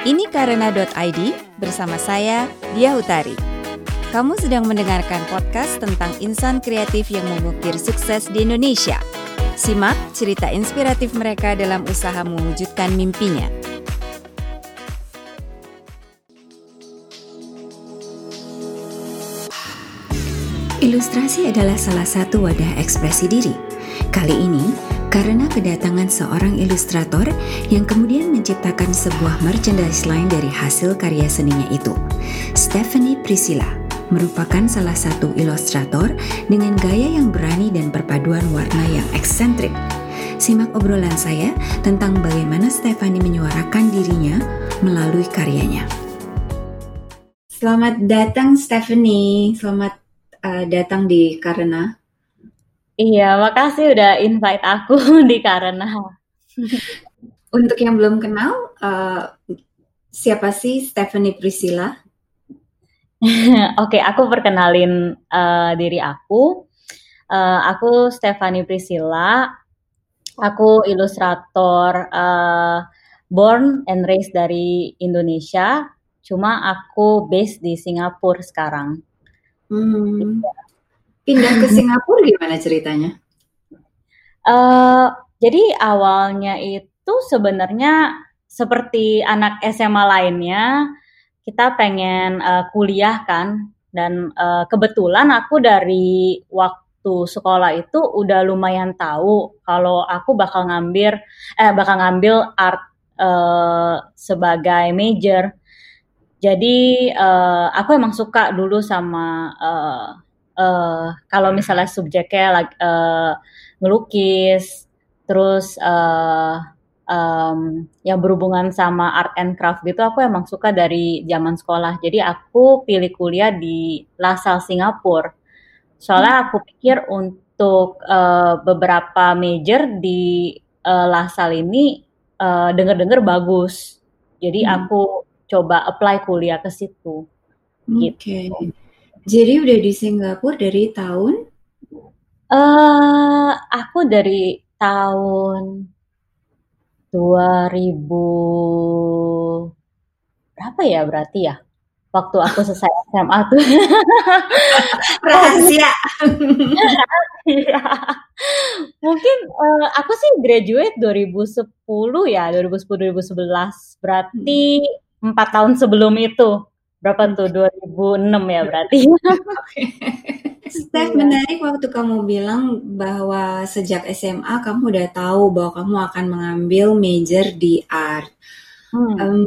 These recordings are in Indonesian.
Ini karena.id bersama saya, Dia Utari. Kamu sedang mendengarkan podcast tentang insan kreatif yang mengukir sukses di Indonesia. Simak cerita inspiratif mereka dalam usaha mewujudkan mimpinya. Ilustrasi adalah salah satu wadah ekspresi diri. Kali ini, karena kedatangan seorang ilustrator yang kemudian menciptakan sebuah merchandise line dari hasil karya seninya itu. Stephanie Priscilla merupakan salah satu ilustrator dengan gaya yang berani dan perpaduan warna yang eksentrik. Simak obrolan saya tentang bagaimana Stephanie menyuarakan dirinya melalui karyanya. Selamat datang Stephanie, selamat uh, datang di Karena. Iya, makasih udah invite aku di Karena. Untuk yang belum kenal, uh, siapa sih Stephanie Priscilla? Oke, okay, aku perkenalin uh, diri aku. Uh, aku Stephanie Priscilla. Aku ilustrator uh, born and raised dari Indonesia. Cuma aku based di Singapura sekarang. Hmm. Pindah ke Singapura gimana ceritanya? Uh, jadi awalnya itu sebenarnya seperti anak SMA lainnya, kita pengen uh, kuliah kan, dan uh, kebetulan aku dari waktu sekolah itu udah lumayan tahu kalau aku bakal ngambil eh bakal ngambil art uh, sebagai major jadi uh, aku emang suka dulu sama uh, uh, kalau misalnya subjeknya uh, ngelukis, terus uh, um, yang berhubungan sama art and craft gitu, aku emang suka dari zaman sekolah. Jadi aku pilih kuliah di LaSalle Singapura. Soalnya aku pikir untuk uh, beberapa major di uh, LaSalle ini uh, denger-denger bagus. Jadi hmm. aku coba apply kuliah ke situ. Oke. Okay. Gitu. Jadi udah di Singapura dari tahun? Uh, aku dari tahun 2000 berapa ya berarti ya? Waktu aku selesai SMA tuh. Rahasia. Rahasia. Mungkin uh, aku sih graduate 2010 ya, 2010 2011. Berarti hmm empat tahun sebelum itu. Berapa tuh? 2006 ya berarti. Steph, menarik waktu kamu bilang bahwa sejak SMA kamu udah tahu bahwa kamu akan mengambil major di art. Hmm. Um,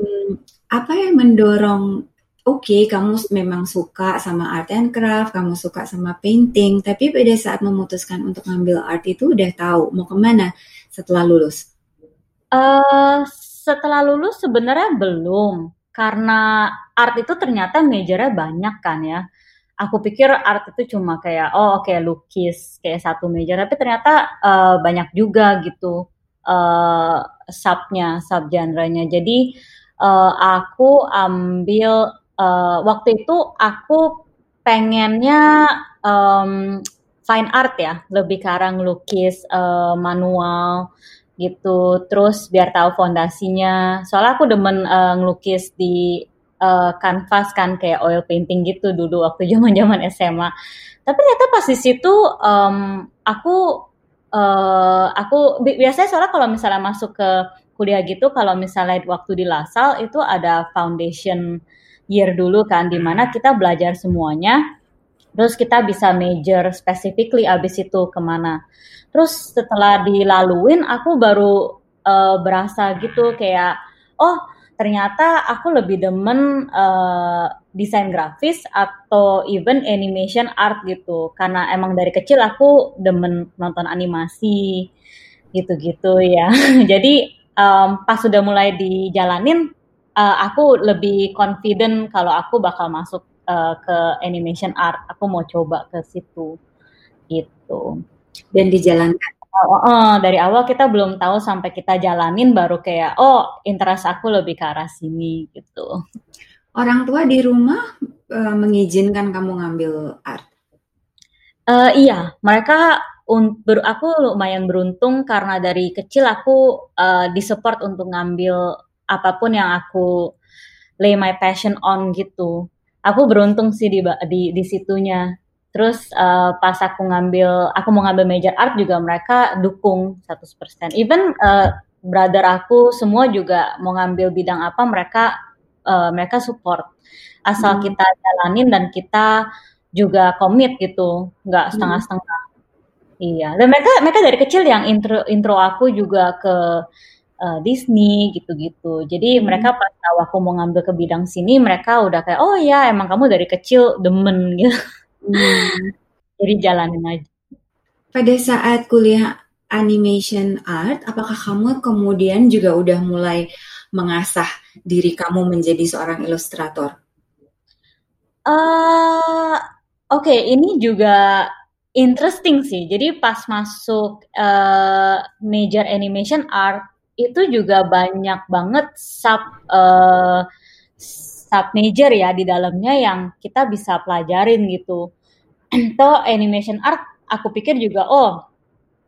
apa yang mendorong? Oke, okay, kamu memang suka sama art and craft, kamu suka sama painting, tapi pada saat memutuskan untuk ngambil art itu udah tahu mau ke mana setelah lulus? Uh, setelah lulus sebenarnya belum, karena art itu ternyata majornya banyak kan ya. Aku pikir art itu cuma kayak oh oke okay, lukis kayak satu major, tapi ternyata uh, banyak juga gitu uh, subnya, sub genre-nya. Jadi uh, aku ambil uh, waktu itu aku pengennya um, fine art ya, lebih ke arah ngelukis uh, manual gitu. Terus biar tahu fondasinya. Soalnya aku demen uh, ngelukis di uh, kanvas kan kayak oil painting gitu dulu waktu zaman-zaman SMA. Tapi ternyata pas di situ um, aku uh, aku biasanya soalnya kalau misalnya masuk ke kuliah gitu kalau misalnya waktu di Lasal itu ada foundation year dulu kan di mana kita belajar semuanya terus kita bisa major specifically abis itu ke mana. Terus setelah dilaluin aku baru uh, berasa gitu kayak oh ternyata aku lebih demen uh, desain grafis atau even animation art gitu. Karena emang dari kecil aku demen nonton animasi gitu-gitu ya. Jadi um, pas sudah mulai dijalanin uh, aku lebih confident kalau aku bakal masuk uh, ke animation art. Aku mau coba ke situ gitu. Dan dijalankan. Uh, uh, dari awal kita belum tahu sampai kita jalanin baru kayak oh interest aku lebih ke arah sini gitu. Orang tua di rumah uh, mengizinkan kamu ngambil art? Uh, iya, mereka ber, aku lumayan beruntung karena dari kecil aku uh, disupport untuk ngambil apa pun yang aku lay my passion on gitu. Aku beruntung sih di di, di situnya. Terus uh, pas aku ngambil, aku mau ngambil major art juga mereka dukung 100%. Even uh, brother aku semua juga mau ngambil bidang apa mereka uh, mereka support. Asal hmm. kita jalanin dan kita juga komit gitu, nggak hmm. setengah-setengah. Hmm. Iya. Dan mereka mereka dari kecil yang intro intro aku juga ke uh, Disney gitu-gitu. Jadi hmm. mereka pas tahu aku mau ngambil ke bidang sini, mereka udah kayak oh ya emang kamu dari kecil demen gitu. Hmm. Jadi jalanin aja. Pada saat kuliah animation art, apakah kamu kemudian juga udah mulai mengasah diri kamu menjadi seorang ilustrator? Uh, Oke, okay, ini juga interesting sih. Jadi pas masuk uh, major animation art itu juga banyak banget sub uh, sub major ya di dalamnya yang kita bisa pelajarin gitu. Atau animation art aku pikir juga oh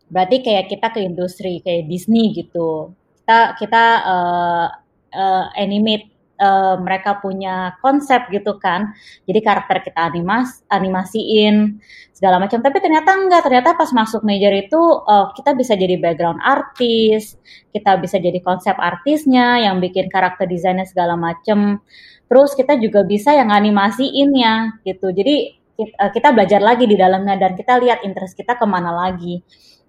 berarti kayak kita ke industri kayak Disney gitu. Kita kita uh, uh, animate uh, mereka punya konsep gitu kan. Jadi karakter kita animas animasiin segala macam. Tapi ternyata enggak. Ternyata pas masuk major itu uh, kita bisa jadi background artis, kita bisa jadi konsep artisnya yang bikin karakter desainnya segala macam. Terus kita juga bisa yang animasiinnya gitu. Jadi eh, kita belajar lagi di dalamnya dan kita lihat interest kita ke mana lagi.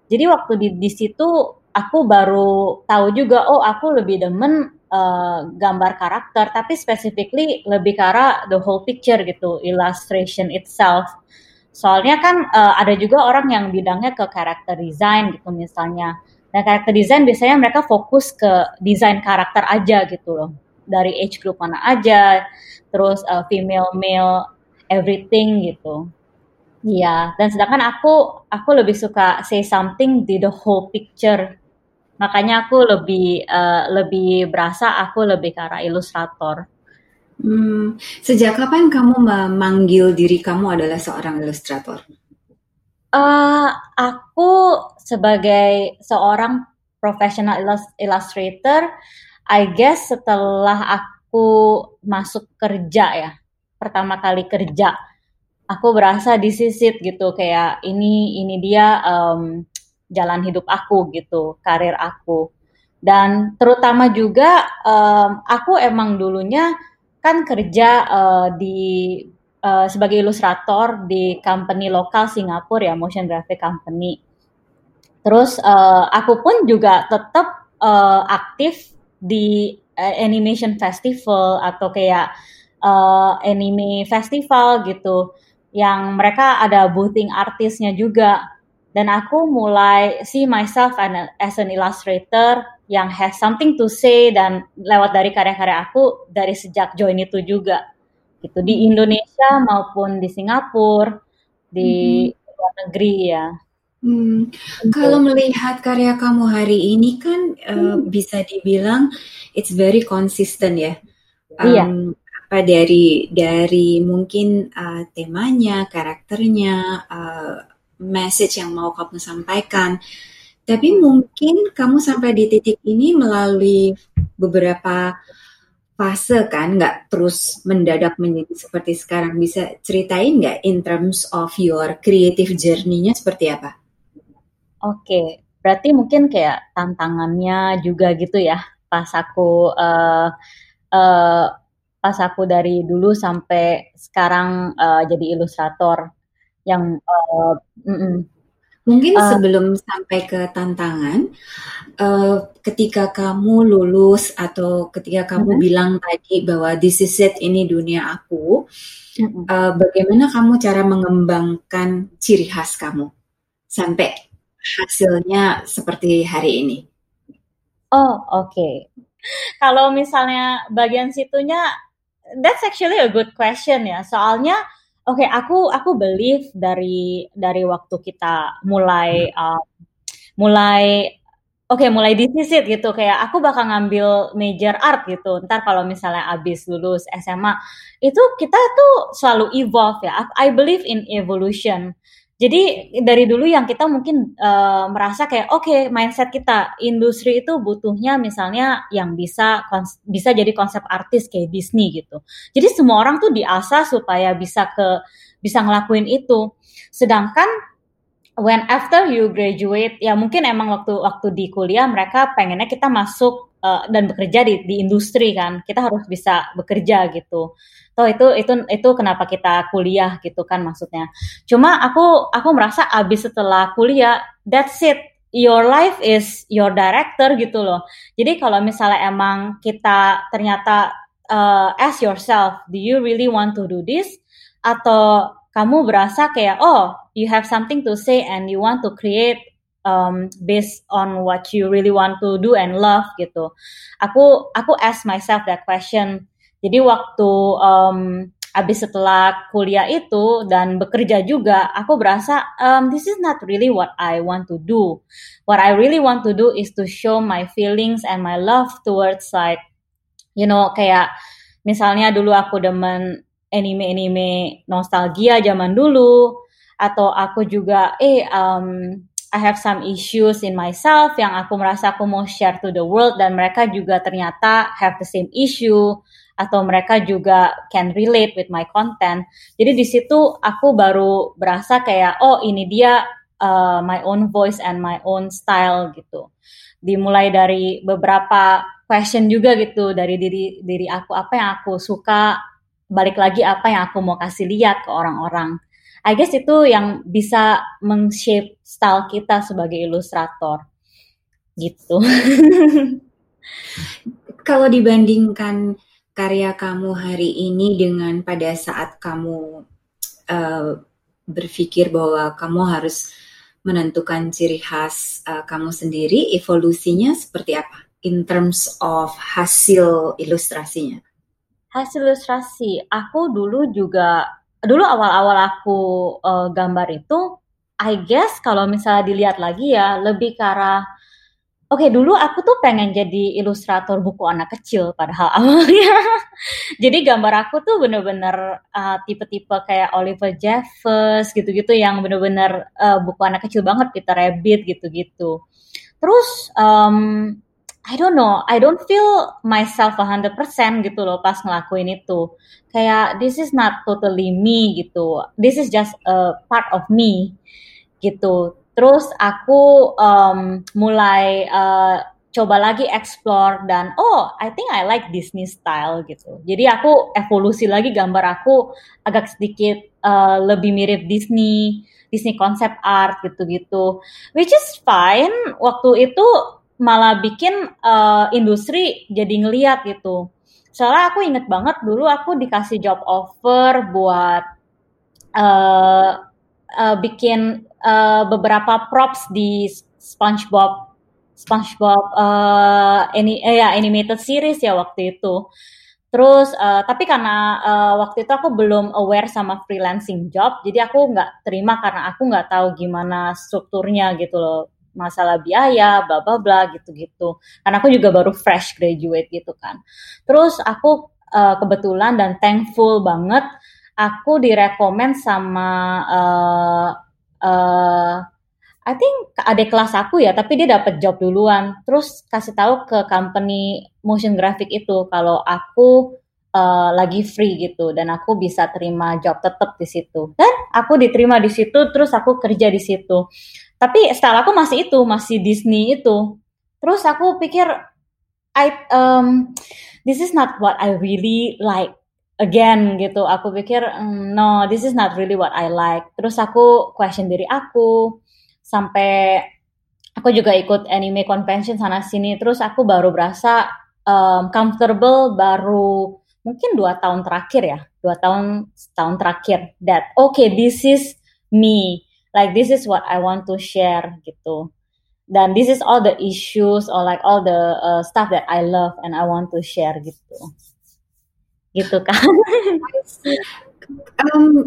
Jadi waktu di, di situ aku baru tahu juga, oh aku lebih demen uh, gambar karakter, tapi specifically lebih ke arah the whole picture gitu, illustration itself. Soalnya kan uh, ada juga orang yang bidangnya ke character design gitu misalnya. Dan character design biasanya mereka fokus ke desain karakter aja gitu loh dari age group mana aja, terus uh, female, male, everything gitu. Iya, dan sedangkan aku aku lebih suka say something di the whole picture. Makanya aku lebih uh, lebih berasa aku lebih ke arah ilustrator. Hmm, sejak kapan kamu memanggil diri kamu adalah seorang ilustrator? Uh, aku sebagai seorang professional illustrator I guess setelah aku masuk kerja ya, pertama kali kerja, aku berasa disisit gitu kayak ini ini dia um, jalan hidup aku gitu, karir aku. Dan terutama juga um, aku emang dulunya kan kerja uh, di uh, sebagai ilustrator di company lokal Singapura ya, motion graphic company. Terus uh, aku pun juga tetap uh, aktif di uh, animation festival atau kayak uh, anime festival gitu yang mereka ada boothing artisnya juga dan aku mulai see myself as an illustrator yang has something to say dan lewat dari karya-karya aku dari sejak join itu juga gitu di Indonesia maupun di Singapura di mm-hmm. luar negeri ya Hmm, kalau melihat karya kamu hari ini kan uh, bisa dibilang it's very consistent ya. Um, iya. Apa dari dari mungkin uh, temanya, karakternya, uh, message yang mau kamu sampaikan. Tapi mungkin kamu sampai di titik ini melalui beberapa fase kan, nggak terus mendadak menjadi seperti sekarang. Bisa ceritain nggak in terms of your creative journey-nya seperti apa? Oke, berarti mungkin kayak tantangannya juga gitu ya, pas aku, uh, uh, pas aku dari dulu sampai sekarang, uh, jadi ilustrator yang, uh, Mungkin uh, sebelum sampai ke tantangan, uh, ketika kamu lulus atau ketika kamu -hmm. bilang tadi bahwa this is it, ini dunia aku, -hmm. uh, bagaimana kamu cara mengembangkan ciri khas kamu sampai hasilnya seperti hari ini? Oh, oke. Okay. Kalau misalnya bagian situnya, that's actually a good question ya. Soalnya, oke, okay, aku aku believe dari dari waktu kita mulai uh, mulai oke okay, mulai disisit gitu. Kayak aku bakal ngambil major art gitu. Ntar kalau misalnya abis lulus SMA itu kita tuh selalu evolve ya. I believe in evolution jadi dari dulu yang kita mungkin uh, merasa kayak oke okay, mindset kita industri itu butuhnya misalnya yang bisa bisa jadi konsep artis kayak Disney gitu. Jadi semua orang tuh diasah supaya bisa ke bisa ngelakuin itu. Sedangkan when after you graduate ya mungkin emang waktu waktu di kuliah mereka pengennya kita masuk uh, dan bekerja di di industri kan. Kita harus bisa bekerja gitu. Toh itu itu itu kenapa kita kuliah gitu kan maksudnya. Cuma aku aku merasa abis setelah kuliah that's it. Your life is your director gitu loh. Jadi kalau misalnya emang kita ternyata uh, ask yourself do you really want to do this? Atau kamu berasa kayak oh you have something to say and you want to create um, based on what you really want to do and love gitu. Aku aku ask myself that question jadi waktu um, abis setelah kuliah itu dan bekerja juga, aku berasa um, this is not really what I want to do. What I really want to do is to show my feelings and my love towards like, you know, kayak misalnya dulu aku demen anime-anime nostalgia zaman dulu, atau aku juga eh um, I have some issues in myself yang aku merasa aku mau share to the world dan mereka juga ternyata have the same issue atau mereka juga can relate with my content. Jadi di situ aku baru berasa kayak oh ini dia uh, my own voice and my own style gitu. Dimulai dari beberapa question juga gitu dari diri diri aku apa yang aku suka, balik lagi apa yang aku mau kasih lihat ke orang-orang. I guess itu yang bisa meng-shape style kita sebagai ilustrator gitu. Kalau dibandingkan karya kamu hari ini dengan pada saat kamu uh, berpikir bahwa kamu harus menentukan ciri khas uh, kamu sendiri, evolusinya seperti apa in terms of hasil ilustrasinya? Hasil ilustrasi, aku dulu juga dulu awal-awal aku uh, gambar itu, I guess kalau misalnya dilihat lagi ya lebih ke arah Oke, dulu aku tuh pengen jadi ilustrator buku anak kecil padahal awalnya. jadi gambar aku tuh bener-bener uh, tipe-tipe kayak Oliver Jeffers gitu-gitu yang bener-bener uh, buku anak kecil banget, Peter Rabbit gitu-gitu. Terus um, I don't know, I don't feel myself 100% gitu loh pas ngelakuin itu. Kayak this is not totally me gitu. This is just a part of me gitu Terus aku um, mulai uh, coba lagi explore dan oh I think I like Disney style gitu. Jadi aku evolusi lagi gambar aku agak sedikit uh, lebih mirip Disney, Disney concept art gitu-gitu. Which is fine. Waktu itu malah bikin uh, industri jadi ngeliat gitu. Soalnya aku inget banget dulu aku dikasih job offer buat uh, uh, bikin uh, beberapa props di SpongeBob SpongeBob uh, ini eh, ya animated series ya waktu itu. Terus uh, tapi karena uh, waktu itu aku belum aware sama freelancing job, jadi aku nggak terima karena aku nggak tahu gimana strukturnya gitu loh masalah biaya, bla bla bla gitu-gitu. Karena aku juga baru fresh graduate gitu kan. Terus aku uh, kebetulan dan thankful banget aku direkomend sama uh, uh, I think adik kelas aku ya, tapi dia dapat job duluan. Terus kasih tahu ke company motion graphic itu kalau aku uh, lagi free gitu dan aku bisa terima job tetap di situ. Dan aku diterima di situ, terus aku kerja di situ. Tapi style aku masih itu, masih Disney itu. Terus aku pikir, I um, this is not what I really like. Again gitu. Aku pikir mm, no this is not really what I like. Terus aku question diri aku sampai aku juga ikut anime convention sana sini. Terus aku baru berasa um, comfortable baru mungkin dua tahun terakhir ya. Dua tahun tahun terakhir. That okay this is me like this is what I want to share gitu dan this is all the issues or like all the uh, stuff that I love and I want to share gitu gitu kan. um,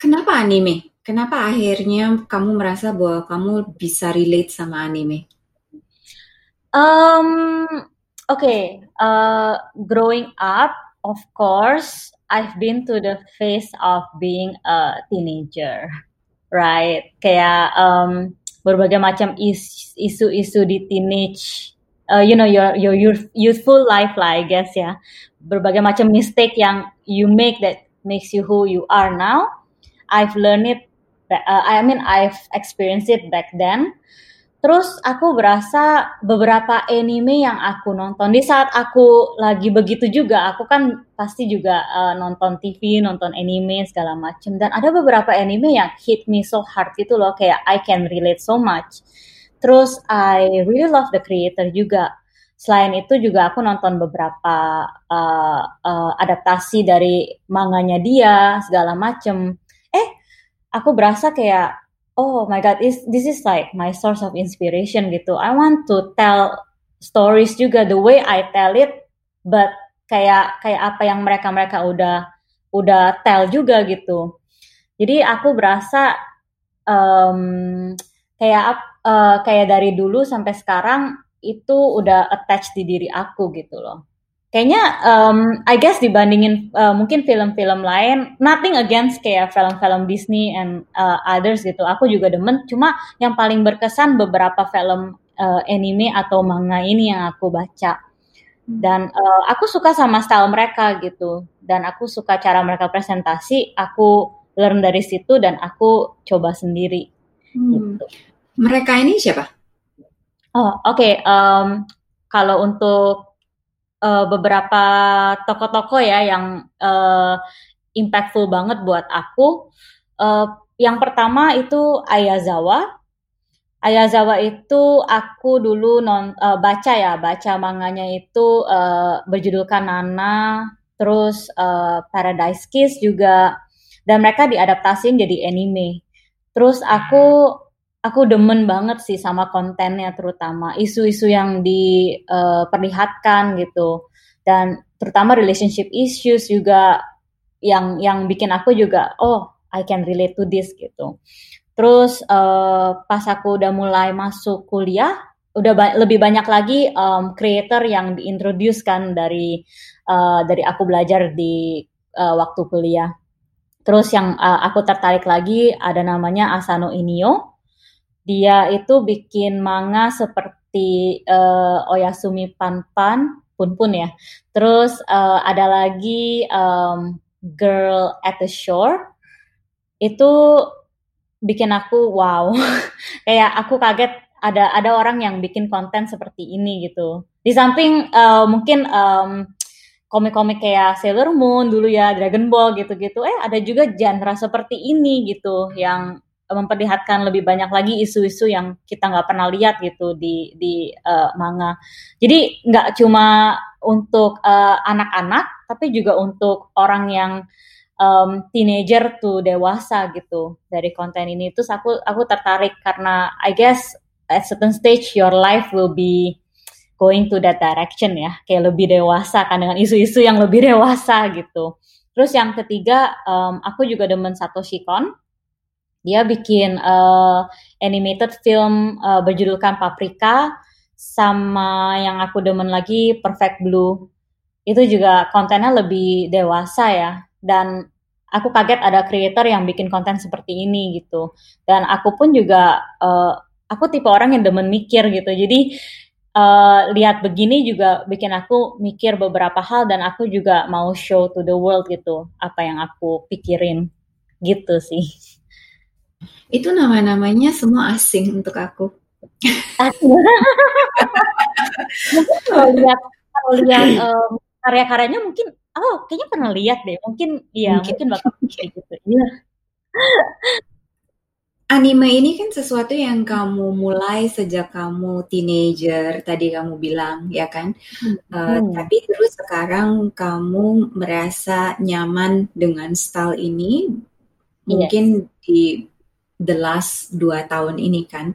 kenapa anime? Kenapa akhirnya kamu merasa bahwa kamu bisa relate sama anime? Um, Oke, okay. uh, growing up, of course, I've been to the phase of being a teenager. Right? Kayak um, berbagai macam isu-isu di teenage, uh, you know, your your youthful life lah, I guess ya. Berbagai macam mistake yang you make that makes you who you are now. I've learned it. Uh, I mean, I've experienced it back then Terus aku berasa beberapa anime yang aku nonton di saat aku lagi begitu juga, aku kan pasti juga uh, nonton TV, nonton anime segala macem. Dan ada beberapa anime yang hit me so hard itu loh, kayak I can relate so much. Terus I really love the creator juga. Selain itu juga aku nonton beberapa uh, uh, adaptasi dari manganya dia segala macem. Eh, aku berasa kayak oh my god this this is like my source of inspiration gitu. I want to tell stories juga the way I tell it but kayak kayak apa yang mereka mereka udah udah tell juga gitu. Jadi aku berasa um, kayak uh, kayak dari dulu sampai sekarang itu udah attach di diri aku gitu loh kayaknya um, I guess dibandingin uh, mungkin film-film lain nothing against kayak film-film Disney and uh, others gitu. Aku juga demen. Cuma yang paling berkesan beberapa film uh, anime atau manga ini yang aku baca. Dan uh, aku suka sama style mereka gitu. Dan aku suka cara mereka presentasi. Aku learn dari situ dan aku coba sendiri. Hmm. gitu. mereka ini siapa? Oh oke okay. um, kalau untuk uh, beberapa toko-toko ya yang uh, impactful banget buat aku. Uh, yang pertama itu Ayazawa. Ayazawa itu aku dulu non uh, baca ya, baca manganya itu uh, berjudulkan Nana, terus uh, Paradise Kiss juga, dan mereka diadaptasin jadi anime. Terus aku aku demen banget sih sama kontennya terutama isu-isu yang diperlihatkan uh, gitu dan terutama relationship issues juga yang yang bikin aku juga oh I can relate to this gitu. Terus uh, pas aku udah mulai masuk kuliah udah ba lebih banyak lagi um, creator yang diintroduce kan dari uh, dari aku belajar di uh, waktu kuliah. Terus yang uh, aku tertarik lagi ada namanya Asano Inio dia itu bikin manga seperti uh, Oyasumi Panpan, pun pun ya. Terus uh, ada lagi um, Girl at the Shore. Itu bikin aku wow. Kayak aku kaget ada ada orang yang bikin konten seperti ini gitu. Di samping uh, mungkin um, komik-komik kayak Sailor Moon dulu ya, Dragon Ball gitu-gitu. Eh ada juga genre seperti ini gitu yang memperlihatkan lebih banyak lagi isu-isu yang kita nggak pernah lihat gitu di di uh, manga. Jadi nggak cuma untuk eh, anak-anak, tapi juga untuk orang yang um, teenager tuh dewasa gitu dari konten ini. Terus aku aku tertarik karena I guess at certain stage your life will be going to that direction ya, kayak lebih dewasa kan dengan isu-isu yang lebih dewasa gitu. Terus yang ketiga, um, aku juga demen Satoshi Kon dia bikin uh, animated film uh, berjudulkan Paprika sama yang aku demen lagi Perfect Blue. Itu juga kontennya lebih dewasa ya dan aku kaget ada creator yang bikin konten seperti ini gitu. Dan aku pun juga uh, aku tipe orang yang demen mikir gitu. Jadi uh, lihat begini juga bikin aku mikir beberapa hal dan aku juga mau show to the world gitu apa yang aku pikirin gitu sih. Itu nama-namanya semua asing untuk aku. mungkin kalau lihat kalau lihat um, karya-karyanya mungkin oh kayaknya pernah lihat deh. Mungkin iya mungkin, mungkin bakal kayak gitu. Iya. Anime ini kan sesuatu yang kamu mulai sejak kamu teenager, tadi kamu bilang, ya kan? Hmm. Uh, tapi terus sekarang kamu merasa nyaman dengan style ini, mungkin yes. di the last dua tahun ini kan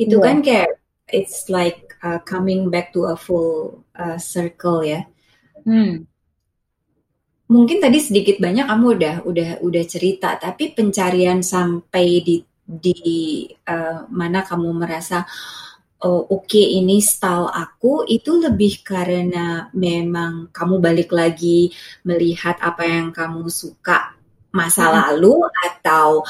itu yeah. kan kayak it's like uh, coming back to a full uh, circle ya hmm. mungkin tadi sedikit banyak kamu udah udah udah cerita tapi pencarian sampai di di uh, mana kamu merasa oh, oke okay, ini style aku itu lebih karena memang kamu balik lagi melihat apa yang kamu suka masa hmm. lalu atau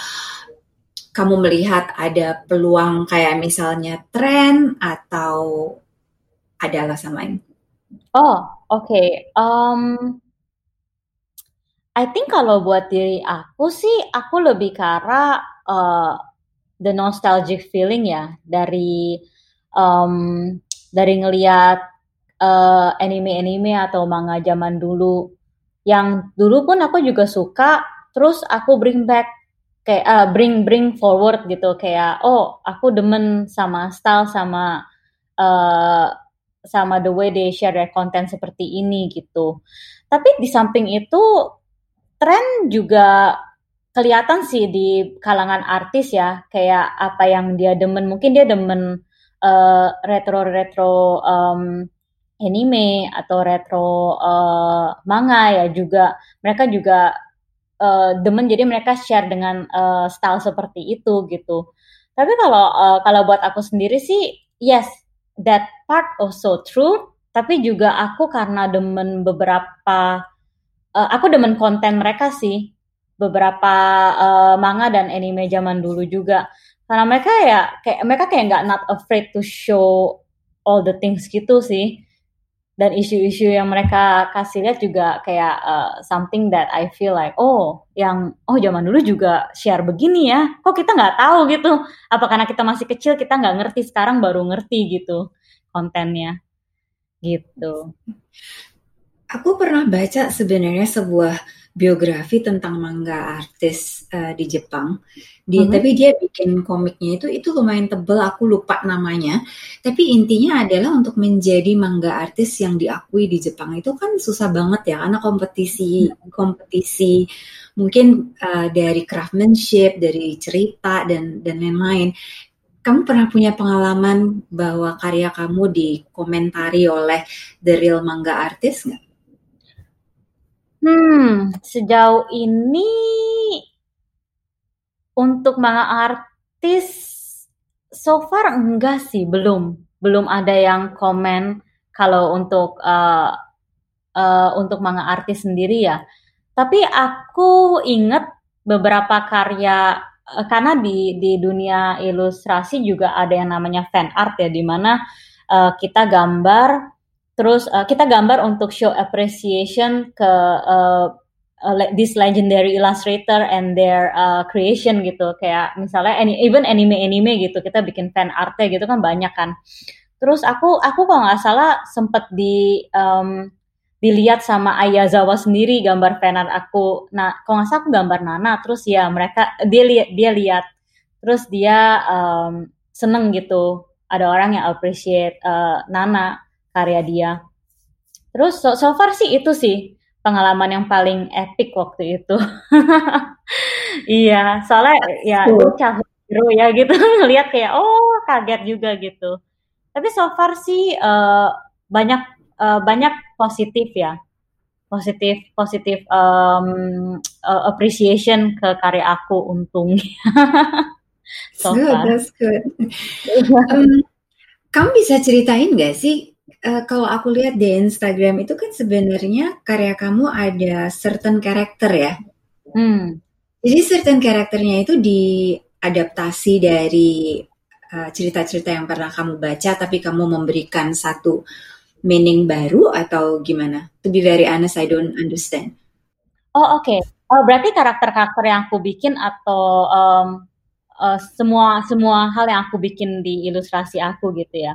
kamu melihat ada peluang kayak misalnya tren atau ada alasan lain? Oh, oke. Okay. Um, I think kalau buat diri aku sih, aku lebih ke arah uh, the nostalgic feeling ya dari um, dari ngelihat uh, anime-anime atau manga zaman dulu yang dulu pun aku juga suka terus aku bring back kayak uh, bring bring forward gitu kayak oh aku demen sama style sama uh, sama the way they share their content seperti ini gitu. Tapi di samping itu tren juga kelihatan sih di kalangan artis ya, kayak apa yang dia demen. Mungkin dia demen uh, retro-retro um, anime atau retro uh, manga ya juga. Mereka juga uh, demen jadi mereka share dengan uh, style seperti itu gitu. Tapi kalau uh, kalau buat aku sendiri sih yes that part also true, tapi juga aku karena demen beberapa, uh, aku demen konten mereka sih, beberapa uh, manga dan anime zaman dulu juga. Karena mereka ya kayak mereka kayak nggak not afraid to show all the things gitu sih. Dan isu-isu yang mereka kasih lihat juga kayak uh, something that I feel like oh yang oh zaman dulu juga share begini ya kok kita nggak tahu gitu apa karena kita masih kecil kita nggak ngerti sekarang baru ngerti gitu kontennya gitu. Aku pernah baca sebenarnya sebuah biografi tentang manga artis uh, di Jepang. Dia, mm-hmm. Tapi dia bikin komiknya itu itu lumayan tebel. Aku lupa namanya. Tapi intinya adalah untuk menjadi manga artis yang diakui di Jepang itu kan susah banget ya karena kompetisi mm-hmm. kompetisi mungkin uh, dari craftsmanship, dari cerita dan dan lain-lain kamu pernah punya pengalaman bahwa karya kamu dikomentari oleh the real manga artist nggak? Hmm, sejauh ini untuk manga artis so far enggak sih, belum. Belum ada yang komen kalau untuk uh, uh, untuk manga artis sendiri ya. Tapi aku inget beberapa karya Eh, karena di di dunia ilustrasi juga ada yang namanya fan art ya di mana uh, kita gambar terus uh, kita gambar untuk show appreciation ke uh, uh, this legendary illustrator and their uh, creation gitu kayak misalnya any, even anime-anime gitu kita bikin fan artnya gitu kan banyak kan terus aku aku kalau nggak salah sempet di um, dilihat sama Ayazawa sendiri gambar fanart aku. Nah, kalau nggak salah aku gambar Nana, terus ya mereka dia lihat dia lihat, terus dia um, seneng gitu. Ada orang yang appreciate uh, Nana karya dia. Terus so, so far sih itu sih pengalaman yang paling epic waktu itu. iya, soalnya ya childhood hero ya gitu ngelihat kayak oh kaget juga gitu. Tapi so far sih uh, banyak uh, banyak positif ya positif positif um, uh, appreciation ke karya aku untung so good, that's good. um, kamu bisa ceritain gak sih uh, kalau aku lihat di Instagram itu kan sebenarnya karya kamu ada certain karakter ya. Hmm. Jadi certain karakternya itu diadaptasi dari cerita-cerita uh, yang pernah kamu baca, tapi kamu memberikan satu meaning baru atau gimana? To be very honest, I don't understand. Oh oke, okay. oh, berarti karakter-karakter yang aku bikin atau um, uh, semua semua hal yang aku bikin di ilustrasi aku gitu ya.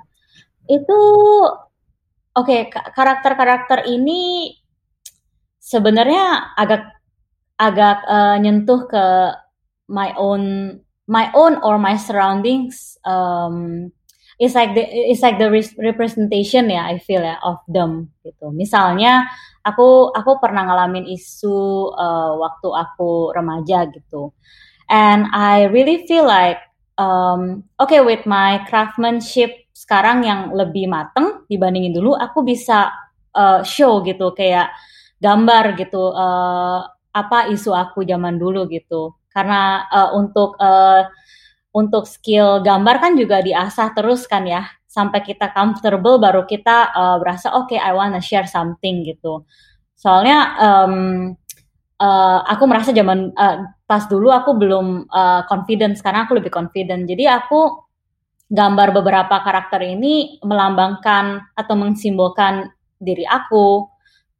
Itu oke okay, karakter-karakter ini sebenarnya agak agak uh, nyentuh ke my own my own or my surroundings um, it's like the it's like the representation ya I feel ya of them gitu. Misalnya aku aku pernah ngalamin isu uh, waktu aku remaja gitu. And I really feel like um, okay with my craftsmanship sekarang yang lebih mateng dibandingin dulu aku bisa uh, show gitu kayak gambar gitu uh, apa isu aku zaman dulu gitu. Karena uh, untuk uh, untuk skill gambar kan juga diasah terus kan ya sampai kita comfortable baru kita uh, berasa oke okay, I wanna share something gitu soalnya um, uh, aku merasa zaman uh, pas dulu aku belum uh, confident, sekarang aku lebih confident. Jadi aku gambar beberapa karakter ini melambangkan atau mensimbolkan diri aku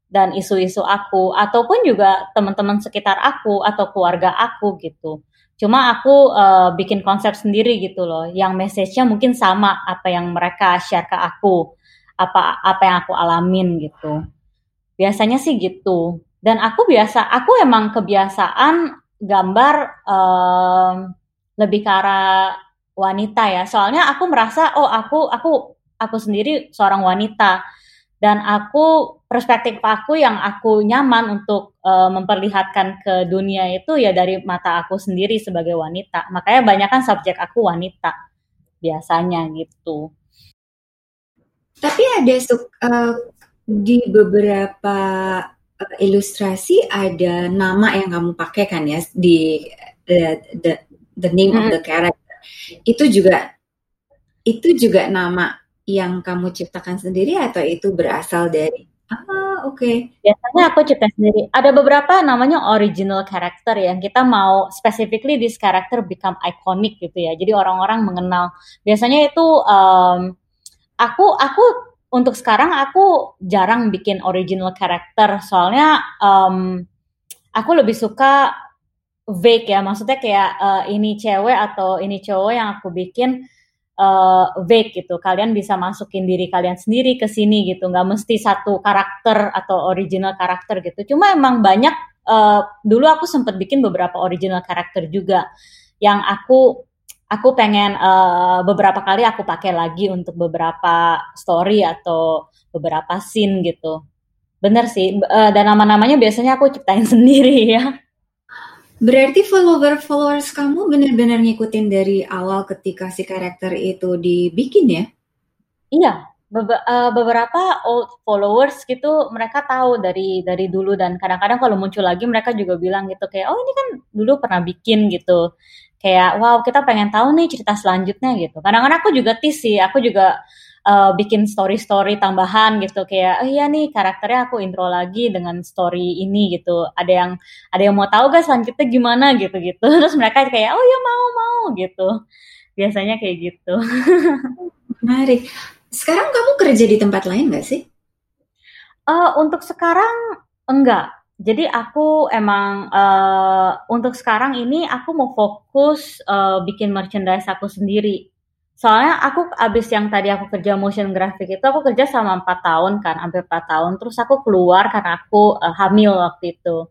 dan isu-isu aku ataupun juga teman-teman sekitar aku atau keluarga aku gitu. Cuma aku uh, bikin konsep sendiri gitu loh, yang message-nya mungkin sama apa yang mereka share ke aku, apa apa yang aku alamin gitu. Biasanya sih gitu. Dan aku biasa, aku emang kebiasaan gambar um, lebih ke arah wanita ya. Soalnya aku merasa oh aku aku aku sendiri seorang wanita dan aku perspektif aku yang aku nyaman untuk uh, memperlihatkan ke dunia itu ya dari mata aku sendiri sebagai wanita. Makanya banyak kan subjek aku wanita biasanya gitu. Tapi ada uh, di beberapa uh, ilustrasi ada nama yang kamu pakai kan ya di uh, the the name hmm. of the character itu juga itu juga nama yang kamu ciptakan sendiri atau itu berasal dari Ah, oke. Okay. Biasanya aku cipta sendiri. Ada beberapa namanya original character yang kita mau specifically this character become iconic gitu ya. Jadi orang-orang mengenal. Biasanya itu um, aku aku untuk sekarang aku jarang bikin original character soalnya um, aku lebih suka vague ya. Maksudnya kayak uh, ini cewek atau ini cowok yang aku bikin uh, vague gitu. Kalian bisa masukin diri kalian sendiri ke sini gitu. Nggak mesti satu karakter atau original karakter gitu. Cuma emang banyak uh, dulu aku sempat bikin beberapa original karakter juga yang aku aku pengen uh, beberapa kali aku pakai lagi untuk beberapa story atau beberapa scene gitu. Bener sih uh, dan nama-namanya biasanya aku ciptain sendiri ya Berarti follower-followers kamu benar-benar ngikutin dari awal ketika si karakter itu dibikin ya? Iya, eh, beberapa old followers gitu mereka tahu dari dari dulu dan kadang-kadang kalau muncul lagi mereka juga bilang gitu kayak oh ini kan dulu pernah bikin gitu. Kayak wow kita pengen tahu nih cerita selanjutnya gitu. Kadang-kadang aku juga tis sih aku juga uh, bikin story-story tambahan gitu. Kayak oh iya nih karakternya aku intro lagi dengan story ini gitu. Ada yang ada yang mau tahu gak selanjutnya gimana gitu gitu terus mereka kayak oh ya mau mau gitu. Biasanya kayak gitu. Menarik. Sekarang kamu kerja di tempat lain gak sih? Uh, untuk sekarang enggak. Jadi aku emang uh, untuk sekarang ini aku mau fokus uh, bikin merchandise aku sendiri Soalnya aku abis yang tadi aku kerja motion graphic itu aku kerja sama empat tahun kan, hampir empat tahun. Terus aku keluar karena aku uh, hamil waktu itu.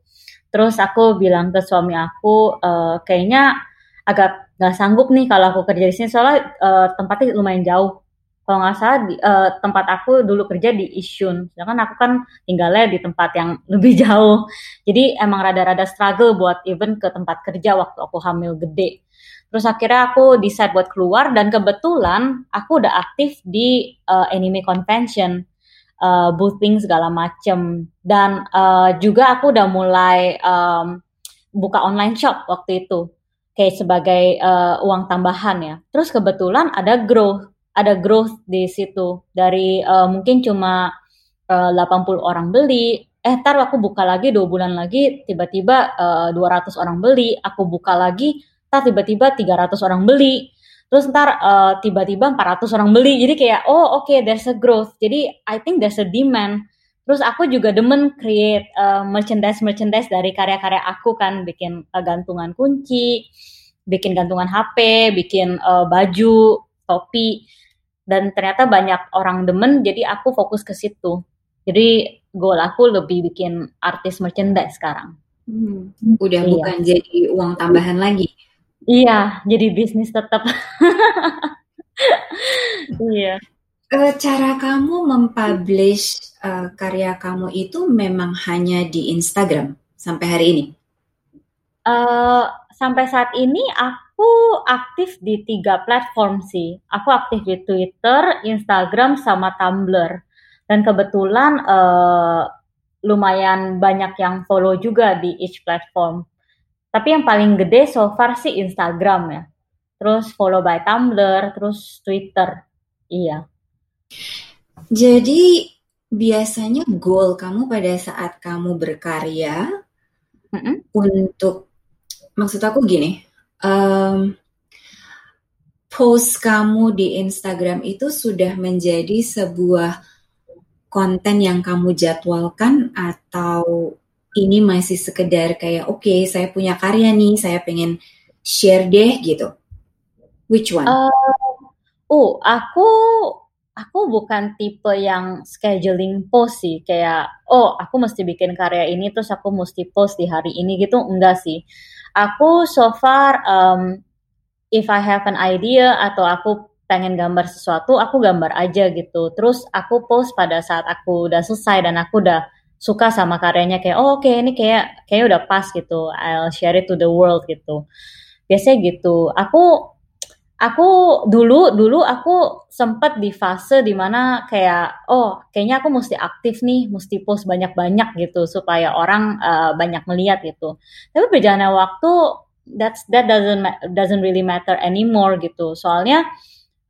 Terus aku bilang ke suami aku, uh, kayaknya agak nggak sanggup nih kalau aku kerja di sini soalnya uh, tempatnya lumayan jauh. Kalau nggak salah di, uh, tempat aku dulu kerja di Isyun, sedangkan aku kan tinggalnya di tempat yang lebih jauh. Jadi emang rada-rada struggle buat even ke tempat kerja waktu aku hamil gede. Terus akhirnya aku decide buat keluar dan kebetulan aku udah aktif di uh, anime convention, uh, boothing segala macem. Dan uh, juga aku udah mulai um, buka online shop waktu itu kayak sebagai uh, uang tambahan ya. Terus kebetulan ada growth, ada growth di situ. Dari uh, mungkin cuma uh, 80 orang beli, eh tar aku buka lagi dua bulan lagi tiba-tiba uh, 200 orang beli, aku buka lagi ntar tiba-tiba 300 orang beli. Terus ntar uh, tiba-tiba 400 orang beli. Jadi kayak oh oke okay, there's a growth. Jadi I think there's a demand. Terus aku juga demen create uh, merchandise merchandise dari karya-karya aku kan. Bikin uh, gantungan kunci bikin gantungan HP bikin uh, baju topi. Dan ternyata banyak orang demen jadi aku fokus ke situ. Jadi goal aku lebih bikin artis merchandise sekarang. Hmm. udah iya. bukan jadi uang tambahan lagi Iya, jadi bisnis tetap. iya. Uh, cara kamu mempublish uh, karya kamu itu memang hanya di Instagram sampai hari ini? Uh, sampai saat ini aku aktif di tiga platform sih. Aku aktif di Twitter, Instagram, sama Tumblr. Dan kebetulan uh, lumayan banyak yang follow juga di each platform. Tapi yang paling gede so far sih Instagram ya. Terus follow by Tumblr, terus Twitter. Iya. Jadi biasanya goal kamu pada saat kamu berkarya mm-hmm. untuk maksud aku gini, um, post kamu di Instagram itu sudah menjadi sebuah konten yang kamu jadwalkan atau ini masih sekedar kayak oke okay, saya punya karya nih saya pengen share deh gitu which one? Uh, oh aku aku bukan tipe yang scheduling post sih kayak oh aku mesti bikin karya ini terus aku mesti post di hari ini gitu enggak sih aku so far um, if I have an idea atau aku pengen gambar sesuatu, aku gambar aja gitu. Terus aku post pada saat aku udah selesai dan aku udah suka sama karyanya kayak oh oke okay, ini kayak kayak udah pas gitu. I'll share it to the world gitu. Biasanya gitu. Aku aku dulu dulu aku sempet di fase di mana kayak oh kayaknya aku mesti aktif nih, mesti post banyak-banyak gitu supaya orang uh, banyak melihat gitu. Tapi berjalannya waktu that's that doesn't doesn't really matter anymore gitu. Soalnya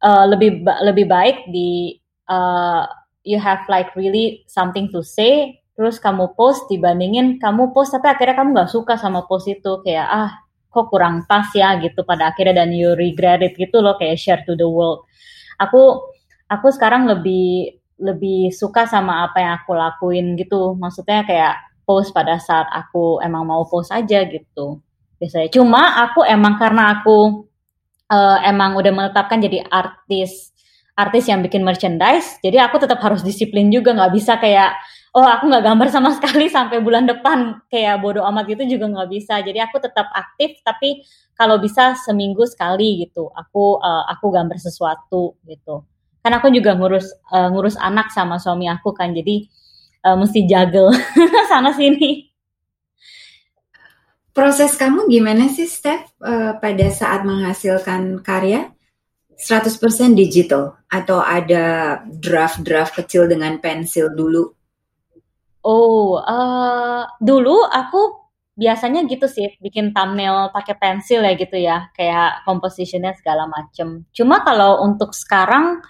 uh, lebih lebih baik di uh, you have like really something to say terus kamu post dibandingin kamu post tapi akhirnya kamu nggak suka sama post itu kayak ah kok kurang pas ya gitu pada akhirnya dan you regret it gitu loh kayak share to the world. Aku aku sekarang lebih lebih suka sama apa yang aku lakuin gitu. Maksudnya kayak post pada saat aku emang mau post aja gitu biasanya. Cuma aku emang karena aku uh, emang udah menetapkan jadi artis artis yang bikin merchandise, jadi aku tetap harus disiplin juga, nggak bisa kayak oh aku nggak gambar sama sekali sampai bulan depan kayak bodoh amat gitu juga nggak bisa. Jadi aku tetap aktif, tapi kalau bisa seminggu sekali gitu, aku uh, aku gambar sesuatu gitu. Kan aku juga ngurus uh, ngurus anak sama suami aku kan, jadi uh, mesti juggle sana sini. Proses kamu gimana sih, Steph, uh, pada saat menghasilkan karya? 100% digital atau ada draft-draft kecil dengan pensil dulu? Oh, uh, dulu aku biasanya gitu sih, bikin thumbnail pakai pensil ya gitu ya, kayak compositionnya segala macem. Cuma kalau untuk sekarang,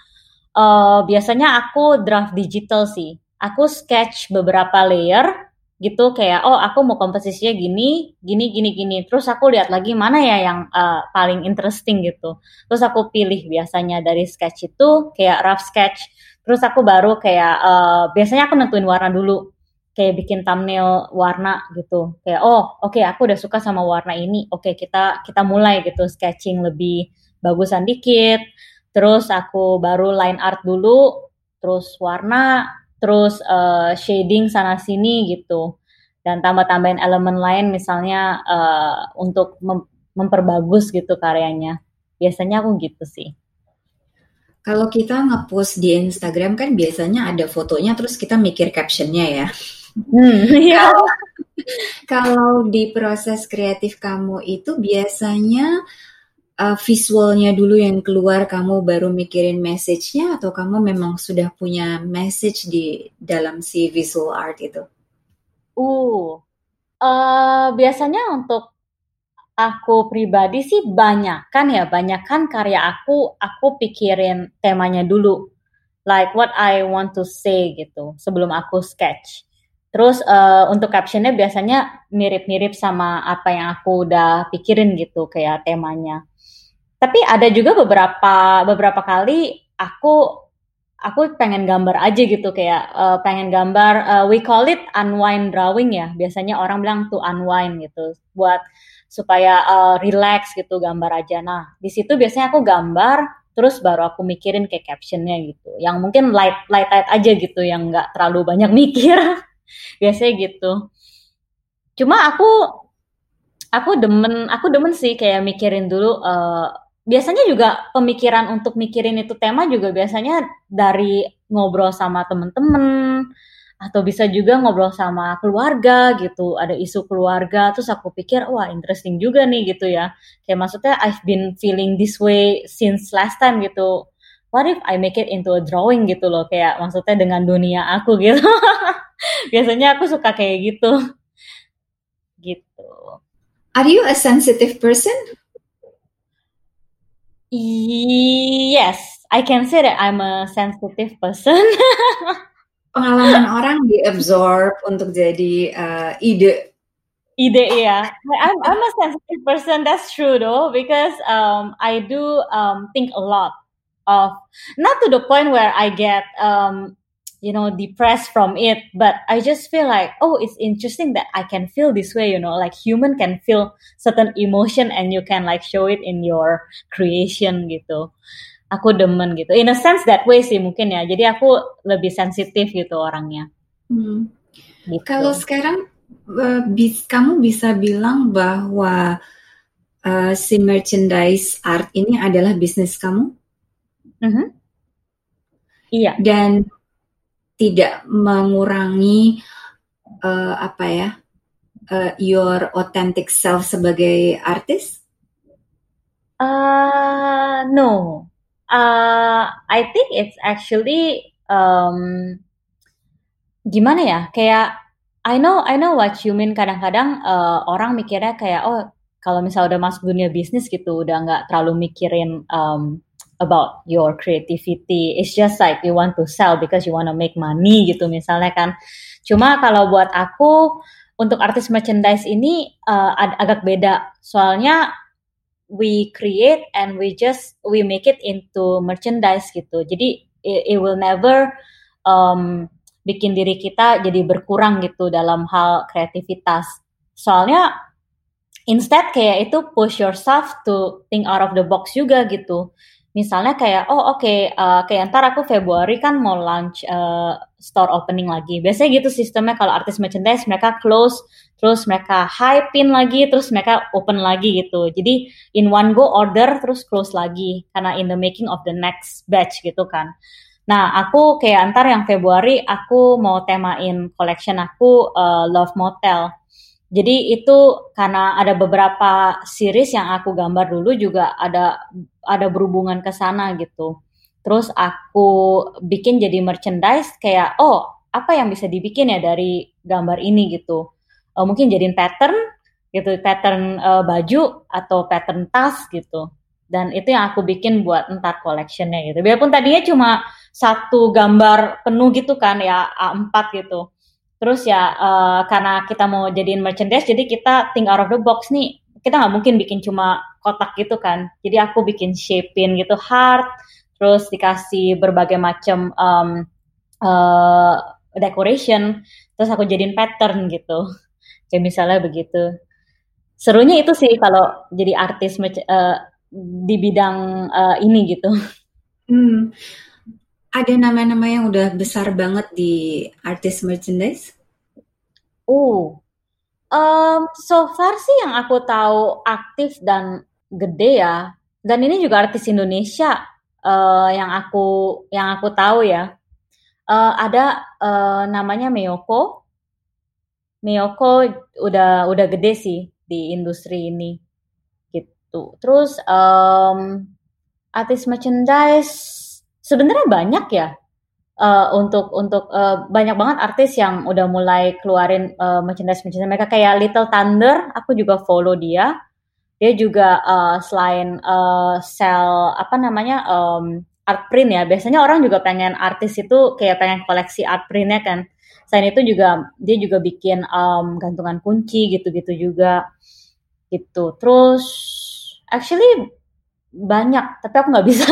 uh, biasanya aku draft digital sih. Aku sketch beberapa layer, gitu kayak oh aku mau komposisinya gini gini gini gini terus aku lihat lagi mana ya yang uh, paling interesting gitu terus aku pilih biasanya dari sketch itu kayak rough sketch terus aku baru kayak uh, biasanya aku nentuin warna dulu kayak bikin thumbnail warna gitu. Kayak oh oke okay, aku udah suka sama warna ini. Oke okay, kita kita mulai gitu. Sketching lebih bagusan dikit. Terus aku baru line art dulu terus warna terus uh, shading sana sini gitu. Dan tambah-tambahin elemen lain misalnya uh, untuk mem memperbagus gitu karyanya. Biasanya aku gitu sih. Kalau kita ngepost di Instagram kan biasanya ada fotonya terus kita mikir captionnya ya hmm, iya. kalau di proses kreatif kamu itu biasanya uh, visualnya dulu yang keluar kamu baru mikirin message-nya atau kamu memang sudah punya message di dalam si visual art itu? Uh, uh biasanya untuk aku pribadi sih banyak kan ya banyak kan karya aku aku pikirin temanya dulu like what I want to say gitu sebelum aku sketch terus uh, untuk captionnya biasanya mirip-mirip sama apa yang aku udah pikirin gitu kayak temanya. Tapi ada juga beberapa beberapa kali aku aku pengen gambar aja gitu kayak uh, pengen gambar uh, we call it unwind drawing ya. Biasanya orang bilang to unwind gitu buat supaya uh, relax gitu gambar aja. Nah di situ biasanya aku gambar terus baru aku mikirin kayak captionnya gitu. Yang mungkin light light light aja gitu yang nggak terlalu banyak mikir biasanya gitu. Cuma aku aku demen aku demen sih kayak mikirin dulu uh, biasanya juga pemikiran untuk mikirin itu tema juga biasanya dari ngobrol sama temen-temen atau bisa juga ngobrol sama keluarga gitu. Ada isu keluarga terus aku pikir wah interesting juga nih gitu ya. Kayak maksudnya I've been feeling this way since last time gitu what if I make it into a drawing gitu loh kayak maksudnya dengan dunia aku gitu biasanya aku suka kayak gitu gitu are you a sensitive person Yes, I can say that I'm a sensitive person. Pengalaman orang diabsorb untuk jadi uh, ide ide ya. I'm I'm a sensitive person. That's true though because um I do um think a lot of not to the point where I get um you know depressed from it but i just feel like oh it's interesting that i can feel this way you know like human can feel certain emotion and you can like show it in your creation gitu. Aku demen gitu. In a sense that way sih mungkin ya. Jadi aku lebih sensitif gitu orangnya. Hmm. gitu. kalau sekarang uh, bis, kamu bisa bilang bahwa uh, si merchandise art ini adalah bisnis kamu -hmm. iya dan tidak mengurangi uh, apa ya uh, your authentic self sebagai artis? Uh, no, uh, I think it's actually um, gimana ya? Kayak I know I know what you mean. Kadang-kadang uh, orang mikirnya kayak oh kalau misalnya udah masuk dunia bisnis gitu udah nggak terlalu mikirin um, about your creativity. It's just like you want to sell because you want to make money gitu misalnya kan. Cuma kalau buat aku untuk artis merchandise ini uh, ag agak beda. Soalnya we create and we just we make it into merchandise gitu. Jadi it, it will never um, bikin diri kita jadi berkurang gitu dalam hal kreativitas. Soalnya instead kayak itu push yourself to think out of the box juga gitu misalnya kayak oh oke okay, uh, kayak ntar aku Februari kan mau launch uh, store opening lagi. Biasanya gitu sistemnya kalau artis merchandise mereka close terus mereka hypein lagi terus mereka open lagi gitu. Jadi in one go order terus close lagi karena in the making of the next batch gitu kan. Nah aku kayak ntar yang Februari aku mau temain collection aku uh, Love Motel jadi itu karena ada beberapa series yang aku gambar dulu juga ada ada berhubungan ke sana gitu. Terus aku bikin jadi merchandise kayak oh apa yang bisa dibikin ya dari gambar ini gitu. Uh, mungkin jadiin pattern gitu, pattern uh, baju atau pattern tas gitu. Dan itu yang aku bikin buat entar collectionnya gitu. Biarpun tadinya cuma satu gambar penuh gitu kan ya A4 gitu Terus ya uh, karena kita mau jadiin merchandise, jadi kita think out of the box nih. Kita nggak mungkin bikin cuma kotak gitu kan. Jadi aku bikin shaping gitu heart, terus dikasih berbagai macam um, uh, decoration, terus aku jadiin pattern gitu. Kayak misalnya begitu. Serunya itu sih kalau jadi artis uh, di bidang uh, ini gitu. Hmm ada nama-nama yang udah besar banget di artis merchandise? Oh, um, so far sih yang aku tahu aktif dan gede ya. Dan ini juga artis Indonesia uh, yang aku yang aku tahu ya. Uh, ada uh, namanya Miyoko. Miyoko udah udah gede sih di industri ini gitu. Terus um, artis merchandise sebenarnya banyak ya uh, untuk untuk uh, banyak banget artis yang udah mulai keluarin uh, merchandise merchandise mereka. Kayak Little Thunder aku juga follow dia. Dia juga uh, selain uh, sell apa namanya um, art print ya. Biasanya orang juga pengen artis itu kayak pengen koleksi art printnya kan. Selain itu juga dia juga bikin um, gantungan kunci gitu-gitu juga. Gitu. Terus actually banyak tapi aku nggak bisa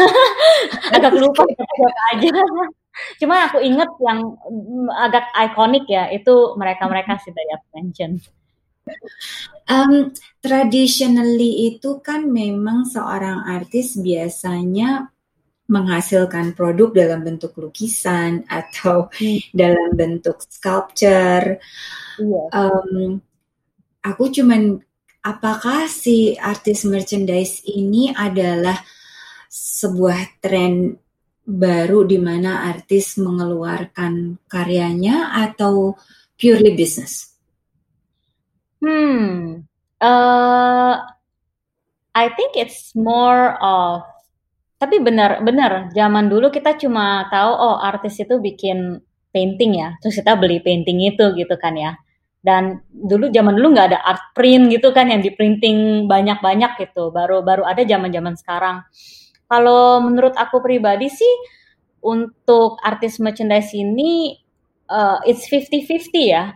agak lupa siapa aja cuma aku inget yang mm, agak ikonik ya itu mereka-mereka sih dari mention um, traditionally itu kan memang seorang artis biasanya menghasilkan produk dalam bentuk lukisan atau hmm. dalam bentuk sculpture. Iya. Um, aku cuman apakah si artis merchandise ini adalah sebuah tren baru di mana artis mengeluarkan karyanya atau purely business? Hmm, uh, I think it's more of tapi benar-benar zaman dulu kita cuma tahu oh artis itu bikin painting ya, terus kita beli painting itu gitu kan ya dan dulu zaman dulu nggak ada art print gitu kan yang di printing banyak-banyak gitu. Baru baru ada zaman-zaman sekarang. Kalau menurut aku pribadi sih untuk artis merchandise ini uh, it's 50-50 ya.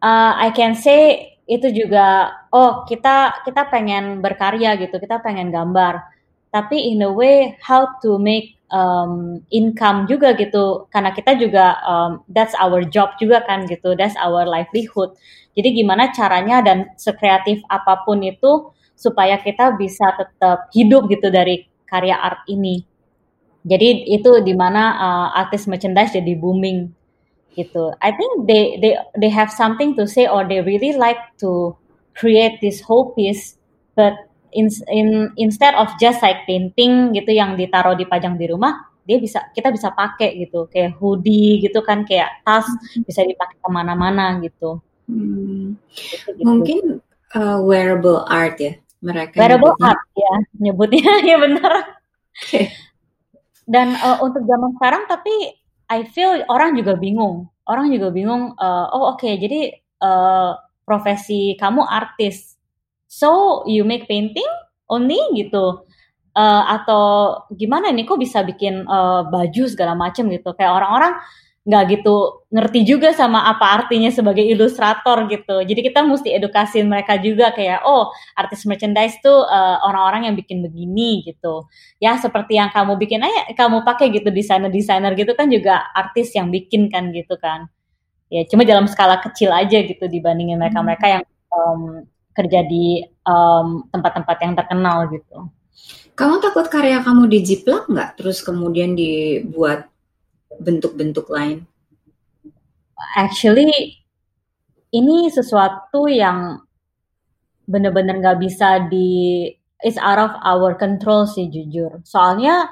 Uh, I can say itu juga oh kita kita pengen berkarya gitu kita pengen gambar. Tapi in a way how to make um, income juga gitu. Karena kita juga um, that's our job juga kan gitu. That's our livelihood. Jadi gimana caranya dan sekreatif apa pun itu supaya kita bisa tetap hidup gitu dari karya art ini. Jadi itu di mana uh, artis merchandise jadi booming gitu. I think they they they have something to say or they really like to create this whole piece, but in, in instead of just like painting gitu yang ditaruh dipajang di rumah, dia bisa kita bisa pakai gitu, kayak hoodie gitu kan, kayak tas hmm. bisa dipakai ke mana-mana gitu. Hmm. Gitu. Mungkin uh, wearable art ya mereka. Wearable nyebutnya. art ya nyebutnya ya benar. Okay. Dan uh, untuk zaman sekarang tapi I feel orang juga bingung. Orang juga bingung. Uh, oh oke, okay, jadi uh, profesi kamu artis, so you make painting only gitu. Uh, atau gimana nih kok bisa bikin uh, baju segala macam gitu kayak orang-orang nggak gitu ngerti juga sama apa artinya sebagai ilustrator gitu. Jadi kita mesti edukasi mereka juga kayak oh artis merchandise tuh uh, orang-orang yang bikin begini gitu. Ya seperti yang kamu bikin aja kamu pakai gitu desainer-desainer gitu kan juga artis yang bikin kan gitu kan. Ya cuma dalam skala kecil aja gitu dibandingin mereka-mereka yang um, kerja di tempat-tempat um, yang terkenal gitu. Kamu takut karya kamu dijiplak nggak? Terus kemudian dibuat bentuk-bentuk lain? Actually, ini sesuatu yang benar-benar nggak bisa di it's out of our control sih jujur. Soalnya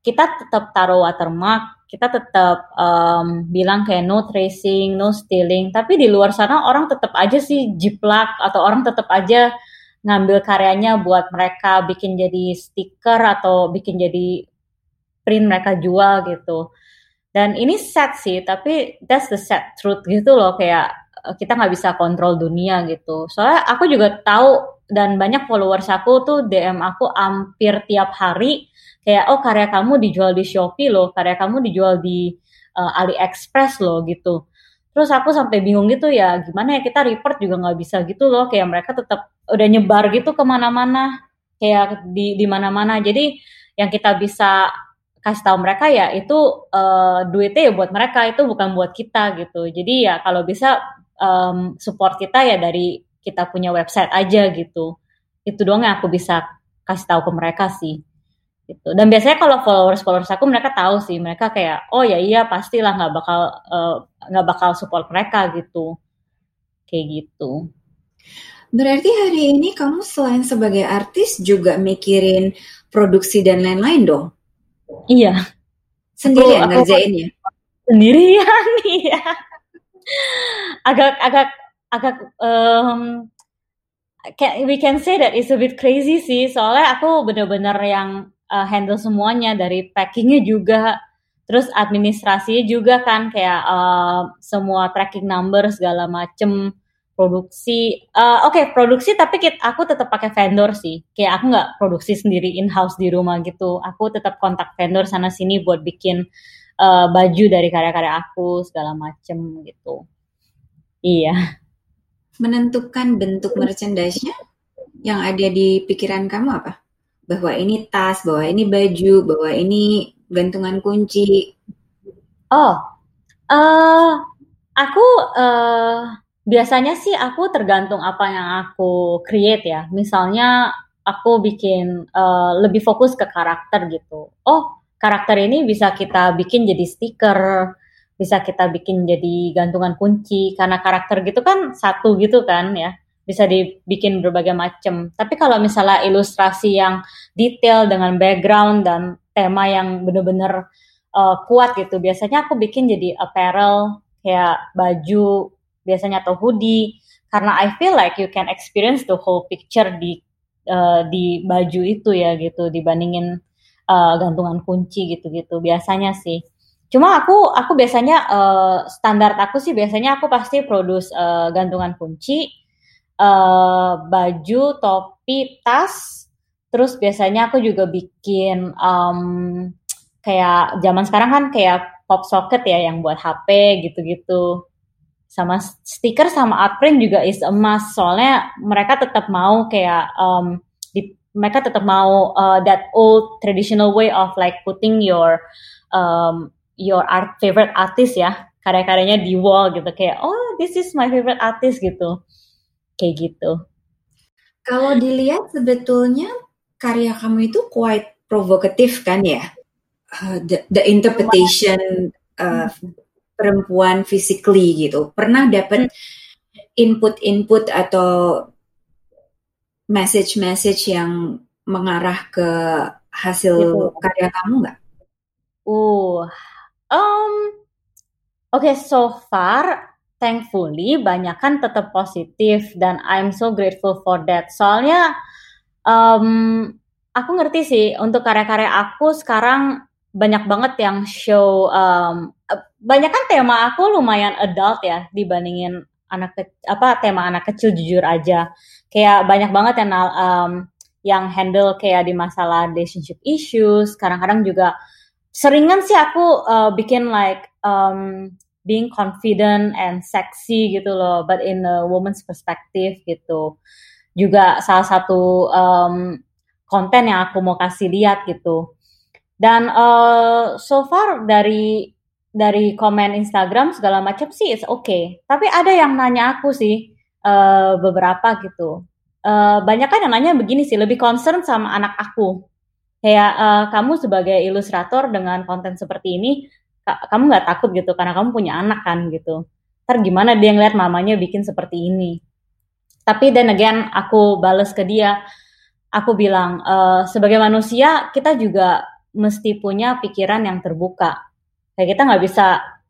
kita tetap taruh watermark, kita tetap um, bilang kayak no tracing, no stealing, tapi di luar sana orang tetap aja sih jiplak atau orang tetap aja ngambil karyanya buat mereka bikin jadi stiker atau bikin jadi print mereka jual gitu. Dan ini sad sih, tapi that's the sad truth gitu loh kayak eh, kita nggak bisa kontrol dunia gitu. Soalnya aku juga tahu dan banyak followers aku tuh DM aku hampir tiap hari kayak oh karya kamu dijual di Shopee loh, karya kamu dijual di uh, AliExpress loh gitu. Terus aku sampai bingung gitu ya, gimana ya kita report juga nggak bisa gitu loh, kayak mereka tetap udah nyebar gitu ke mana-mana, kayak di di mana-mana. Jadi yang kita bisa kasih tahu mereka ya itu uh, duitnya ya buat mereka itu bukan buat kita gitu jadi ya kalau bisa um, support kita ya dari kita punya website aja gitu itu doang yang aku bisa kasih tahu ke mereka sih gitu dan biasanya kalau followers followers aku mereka tahu sih mereka kayak oh ya iya pastilah nggak bakal eh, nggak uh, bakal support mereka gitu kayak gitu berarti hari ini kamu selain sebagai artis juga mikirin produksi dan lain-lain dong Iya. Sendirian aku, ngerjainnya? Sendirian, iya. agak agak agak um, we can say that it's a bit crazy sih. Soalnya aku bener-bener yang uh, handle semuanya dari packingnya juga, terus administrasinya juga kan kayak uh, semua tracking number segala macem produksi uh, oke okay, produksi tapi kita, aku tetap pakai vendor sih. Kayak aku nggak produksi sendiri in house di rumah gitu. Aku tetap kontak vendor sana sini buat bikin uh, baju dari karya-karya aku segala macem gitu. Iya menentukan bentuk merchandise-nya yang ada di pikiran kamu apa bahwa ini tas bahwa ini baju bahwa ini gantungan kunci oh uh, aku uh, Biasanya sih aku tergantung apa yang aku create ya. Misalnya aku bikin uh, lebih fokus ke karakter gitu. Oh, karakter ini bisa kita bikin jadi stiker, bisa kita bikin jadi gantungan kunci karena karakter gitu kan satu gitu kan ya. Bisa dibikin berbagai macam. Tapi kalau misalnya ilustrasi yang detail dengan background dan tema yang bener-bener uh, kuat gitu, biasanya aku bikin jadi apparel kayak baju biasanya atau hoodie karena I feel like you can experience the whole picture di uh, di baju itu ya gitu dibandingin uh, gantungan kunci gitu-gitu biasanya sih cuma aku aku biasanya uh, standar aku sih biasanya aku pasti produce uh, gantungan kunci uh, baju topi tas. Terus biasanya aku juga bikin um, kayak zaman sekarang kan kayak pop socket ya yang buat HP gitu-gitu. Sama stiker sama art print juga is a must. Soalnya mereka tetap mau kayak um, di, mereka tetap mau uh, that old traditional way of like putting your um, your art favorite artist ya karya-karyanya di wall gitu kayak oh this is my favorite artist gitu kayak gitu kalau dilihat sebetulnya karya kamu itu quite provokatif kan ya uh, the, the interpretation uh, perempuan physically gitu. Pernah dapat input-input atau message-message yang mengarah ke hasil gitu. karya kamu nggak? Uh, um, oke okay, so far thankfully banyak kan tetap positif dan I'm so grateful for that. Soalnya um, aku ngerti sih untuk karya-karya aku sekarang banyak banget yang show um, banyak kan tema aku lumayan adult ya dibandingin anak ke, apa tema anak kecil jujur aja kayak banyak banget yang um, yang handle kayak di masalah relationship issues kadang-kadang juga seringan sih aku uh, bikin like um, being confident and sexy gitu loh but in a woman's perspective gitu juga salah satu um, konten yang aku mau kasih lihat gitu dan uh, so far dari dari komen Instagram segala macam sih it's okay. Tapi ada yang nanya aku sih uh, beberapa gitu. Uh, banyak kan yang nanya begini sih, lebih concern sama anak aku. Kayak uh, kamu sebagai ilustrator dengan konten seperti ini, kamu nggak takut gitu karena kamu punya anak kan gitu. Ntar gimana dia ngeliat mamanya bikin seperti ini. Tapi dan again aku bales ke dia, aku bilang uh, sebagai manusia kita juga mesti punya pikiran yang terbuka. Kayak kita nggak bisa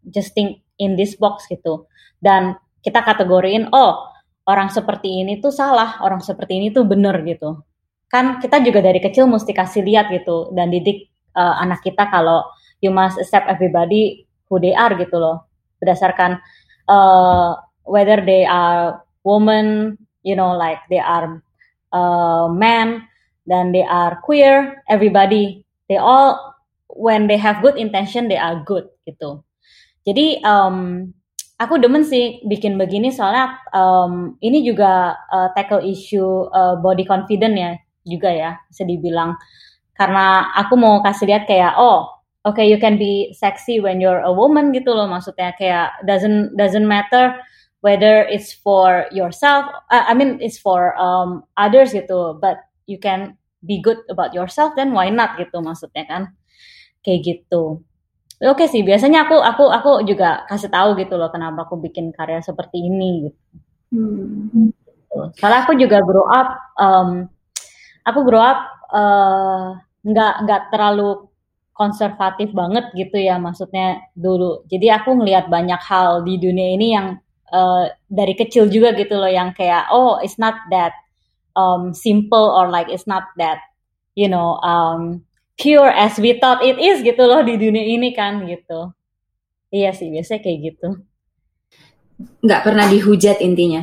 just think in this box gitu. Dan kita kategoriin, oh orang seperti ini tuh salah, orang seperti ini tuh bener gitu. Kan kita juga dari kecil mesti kasih lihat gitu dan didik uh, anak kita kalau you must accept everybody who they are gitu loh. Berdasarkan uh, whether they are woman, you know, like they are uh, man, dan they are queer, everybody they all when they have good intention they are good gitu jadi um, aku demen sih bikin begini soalnya um, ini juga uh, tackle issue uh, body confident ya juga ya bisa dibilang. Karena aku mau kasih lihat kayak oh oke okay, you can be sexy when you're a woman gitu loh maksudnya. Kayak doesn't doesn't matter whether it's for yourself uh, I mean it's for um, others gitu but you can be good about yourself then why not gitu maksudnya kan. Kayak gitu. Oke okay sih biasanya aku aku aku juga kasih tahu gitu loh kenapa aku bikin karya seperti ini gitu. Hmm. Soalnya aku juga grow up um, aku grow up uh, nggak nggak terlalu konservatif banget gitu ya maksudnya dulu jadi aku ngelihat banyak hal di dunia ini yang uh, dari kecil juga gitu loh yang kayak oh it's not that um, simple or like it's not that you know um, pure as we thought it is gitu loh di dunia ini kan gitu. Iya sih biasanya kayak gitu. Nggak pernah dihujat intinya.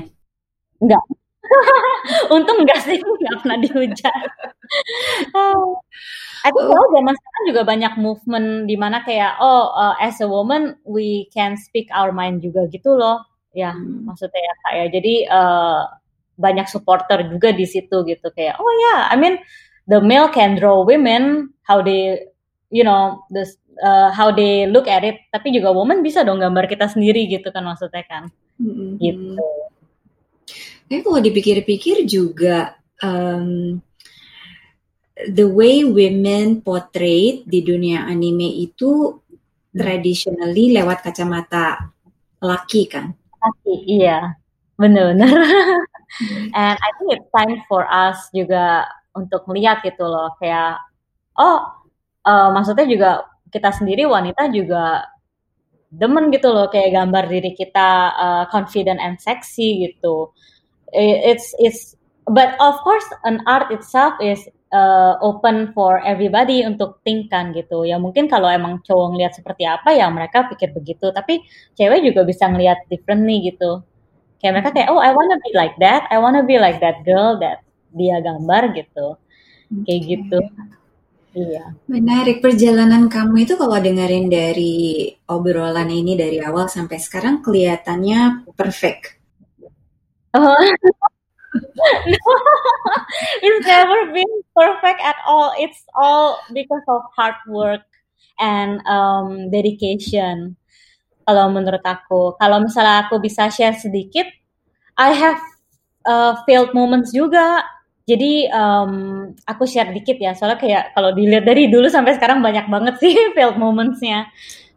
Nggak. Untung enggak sih, nggak pernah dihujat. I think kalau zaman sekarang juga banyak movement di mana kayak oh uh, as a woman we can speak our mind juga gitu loh. Ya, hmm. maksudnya ya kayak jadi uh, banyak supporter juga di situ gitu kayak oh ya yeah, I mean the male can draw women how they you know this uh, how they look at it tapi juga woman bisa dong gambar kita sendiri gitu kan maksudnya kan mm-hmm. gitu tapi kalau dipikir-pikir juga um, the way women portray di dunia anime itu hmm. traditionally lewat kacamata laki kan? Laki iya. Benar-benar and I think it's time for us juga untuk melihat gitu loh kayak oh uh, maksudnya juga kita sendiri wanita juga demen gitu loh kayak gambar diri kita uh, confident and sexy gitu it's it's but of course an art itself is uh, open for everybody untuk think kan gitu. Ya mungkin kalau emang cowok ngeliat seperti apa ya mereka pikir begitu. Tapi cewek juga bisa ngeliat differently gitu. Kayak mereka kayak oh I wanna be like that. I wanna be like that girl that dia gambar gitu. Kayak gitu. Iya. Menarik perjalanan kamu itu kalau dengerin dari obrolan ini dari awal sampai sekarang kelihatannya perfect. Oh. it's never been perfect at all. It's all because of hard work and um, dedication. Kalau menurut aku, kalau misalnya aku bisa share sedikit, I have uh, failed moments juga jadi um, aku share dikit ya, soalnya kayak kalau dilihat dari dulu sampai sekarang banyak banget sih failed momentsnya.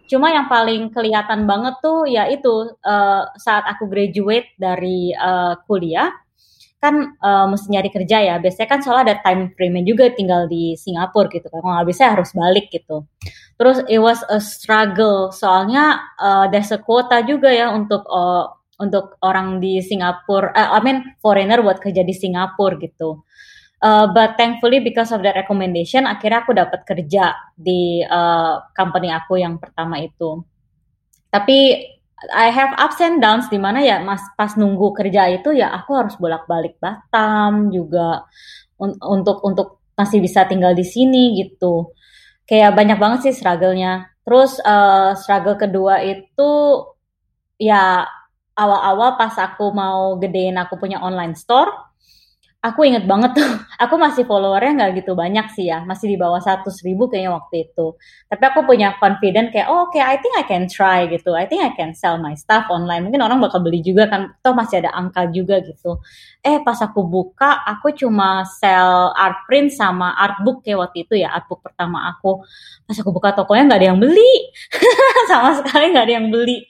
Cuma yang paling kelihatan banget tuh ya itu uh, saat aku graduate dari uh, kuliah, kan uh, mesti nyari kerja ya. Biasanya kan soalnya ada time frame juga tinggal di Singapura gitu kan. Kalau bisa harus balik gitu. Terus it was a struggle soalnya uh, there's a quota juga ya untuk uh, untuk orang di Singapura, uh, I mean foreigner buat kerja di Singapura gitu. Uh, but thankfully because of that recommendation, akhirnya aku dapat kerja di uh, company aku yang pertama itu. Tapi I have ups and downs di mana ya mas pas nunggu kerja itu ya aku harus bolak-balik Batam juga un untuk untuk masih bisa tinggal di sini gitu. Kayak banyak banget sih struggle-nya. Terus uh, struggle kedua itu ya awal-awal pas aku mau gedein aku punya online store, aku inget banget tuh, aku masih followernya nggak gitu banyak sih ya, masih di bawah 100 ribu kayaknya waktu itu. Tapi aku punya confident kayak, oh, oke, okay, I think I can try gitu, I think I can sell my stuff online. Mungkin orang bakal beli juga kan, toh masih ada angka juga gitu. Eh, pas aku buka, aku cuma sell art print sama art book kayak waktu itu ya, art book pertama aku. Pas aku buka tokonya nggak ada yang beli, sama sekali nggak ada yang beli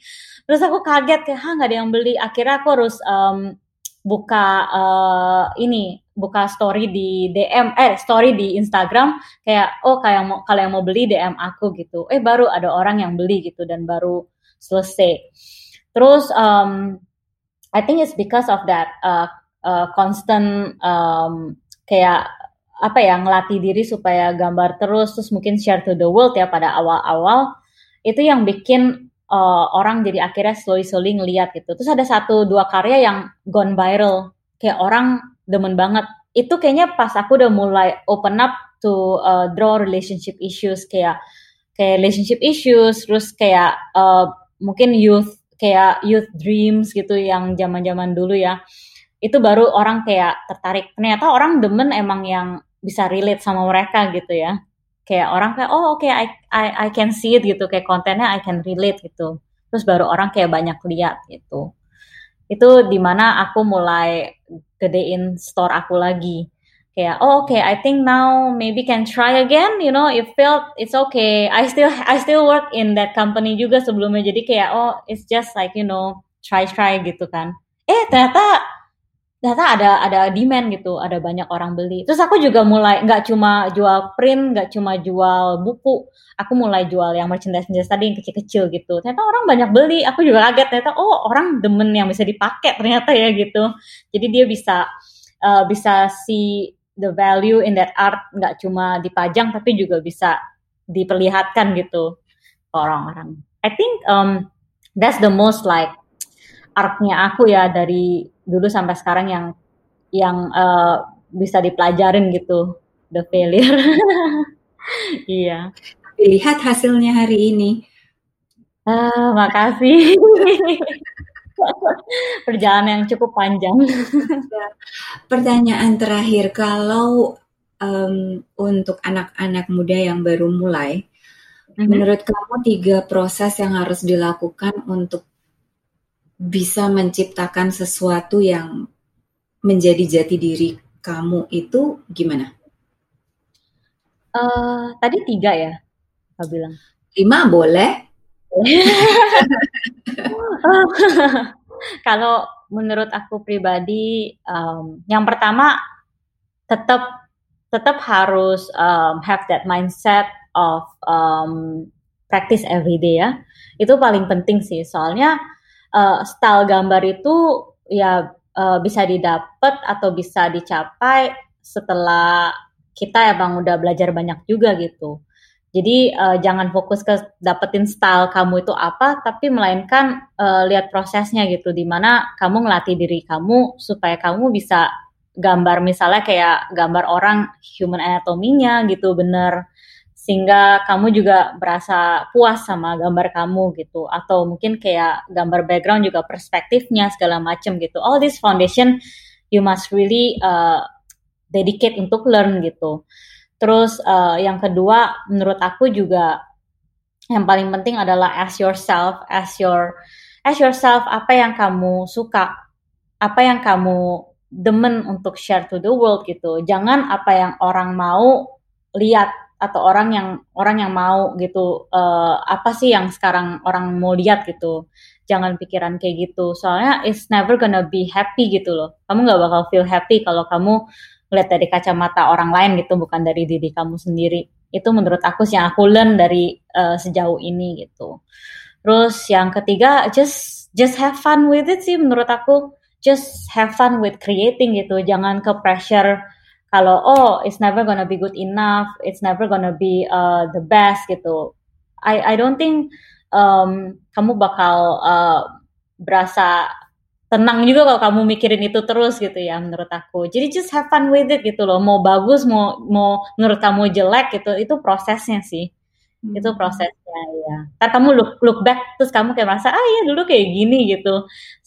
terus aku kaget kayak ha nggak ada yang beli akhirnya aku harus um, buka uh, ini buka story di DM eh story di Instagram kayak oh kayak mau kalau yang mau beli DM aku gitu. Eh baru ada orang yang beli gitu dan baru selesai. Terus um, I think it's because of that uh, uh, constant um, kayak apa ya ngelatih diri supaya gambar terus terus mungkin share to the world ya pada awal-awal itu yang bikin uh, orang jadi akhirnya slowly-slowly ngeliat gitu. Terus ada satu dua karya yang gone viral, kayak orang demen banget. Itu kayaknya pas aku udah mulai open up to uh, draw relationship issues kayak kayak relationship issues, terus kayak uh, mungkin youth kayak youth dreams gitu yang zaman-zaman dulu ya. Itu baru orang kayak tertarik. Ternyata orang demen emang yang bisa relate sama mereka gitu ya kayak orang kayak oh oke okay, I, I I can see it gitu. Kayak kontennya I can relate gitu. Terus baru orang kayak banyak lihat gitu. Itu di mana aku mulai gedein store aku lagi. Kayak oh oke okay, I think now maybe can try again you know it felt it's okay. I still I still work in that company juga sebelumnya. Jadi kayak oh it's just like you know try try gitu kan. Eh ternyata ternyata ada ada demand gitu, ada banyak orang beli. Terus aku juga mulai nggak cuma jual print, nggak cuma jual buku, aku mulai jual yang merchandise merchandise tadi yang kecil-kecil gitu. Ternyata orang banyak beli, aku juga kaget ternyata oh orang demen yang bisa dipakai ternyata ya gitu. Jadi dia bisa uh, bisa see the value in that art nggak cuma dipajang tapi juga bisa diperlihatkan gitu orang-orang. I think um, that's the most like arc-nya aku ya dari dulu sampai sekarang yang yang uh, bisa dipelajarin gitu the failure. iya. Lihat hasilnya hari ini. Ah, makasih. Perjalanan yang cukup panjang. Ya. Pertanyaan terakhir, kalau um, untuk anak-anak muda yang baru mulai, mm-hmm. menurut kamu tiga proses yang harus dilakukan untuk bisa menciptakan sesuatu yang menjadi jati diri kamu itu gimana? Uh, tadi tiga ya, Kak bilang. Lima boleh. Kalau menurut aku pribadi, um, yang pertama tetap tetap harus um, have that mindset of um, practice every day ya. Itu paling penting sih, soalnya uh, style gambar itu ya uh, bisa didapat atau bisa dicapai setelah kita emang udah belajar banyak juga gitu. Jadi uh, jangan fokus ke dapetin style kamu itu apa, tapi melainkan uh, lihat prosesnya gitu, di mana kamu ngelatih diri kamu supaya kamu bisa gambar misalnya kayak gambar orang human anatominya gitu bener sehingga kamu juga berasa puas sama gambar kamu gitu. Atau mungkin kayak gambar background juga perspektifnya segala macam gitu. All this foundation you must really uh, dedicate untuk learn gitu. Terus uh, yang kedua menurut aku juga yang paling penting adalah ask yourself ask your ask yourself apa yang kamu suka apa yang kamu demen untuk share to the world gitu. Jangan apa yang orang mau lihat atau orang yang orang yang mau gitu uh, apa sih yang sekarang orang mau lihat gitu? Jangan pikiran kayak gitu. Soalnya it's never gonna be happy gitu loh. Kamu nggak bakal feel happy kalau kamu lihat dari kacamata orang lain gitu bukan dari diri kamu sendiri. Itu menurut aku sih yang aku learn dari uh, sejauh ini gitu. Terus yang ketiga just just have fun with it sih menurut aku. Just have fun with creating gitu. Jangan ke pressure kalau oh it's never gonna be good enough, it's never gonna be uh, the best gitu. I I don't think um, kamu bakal uh, berasa tenang juga kalau kamu mikirin itu terus gitu ya menurut aku. Jadi just have fun with it gitu loh. Mau bagus, mau mau menurut kamu jelek gitu, itu prosesnya sih. Hmm. Itu prosesnya ya. Ntar kamu look look back terus kamu kayak merasa ah ya dulu kayak gini gitu.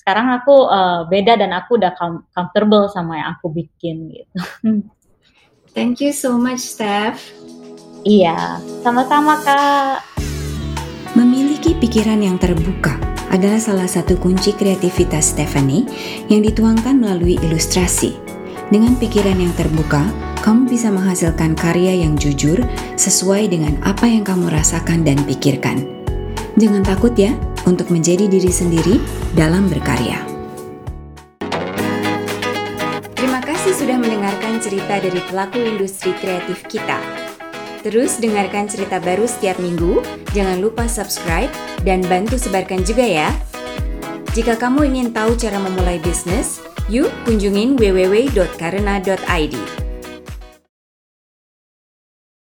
Sekarang aku uh, beda dan aku udah com comfortable sama yang aku bikin gitu. Thank you so much, Steph. Iya, sama-sama Kak. Memiliki pikiran yang terbuka adalah salah satu kunci kreativitas Stephanie yang dituangkan melalui ilustrasi. Dengan pikiran yang terbuka, kamu bisa menghasilkan karya yang jujur sesuai dengan apa yang kamu rasakan dan pikirkan. Jangan takut ya untuk menjadi diri sendiri dalam berkarya. sudah mendengarkan cerita dari pelaku industri kreatif kita. Terus dengarkan cerita baru setiap minggu, jangan lupa subscribe dan bantu sebarkan juga ya. Jika kamu ingin tahu cara memulai bisnis, yuk kunjungin www.karena.id.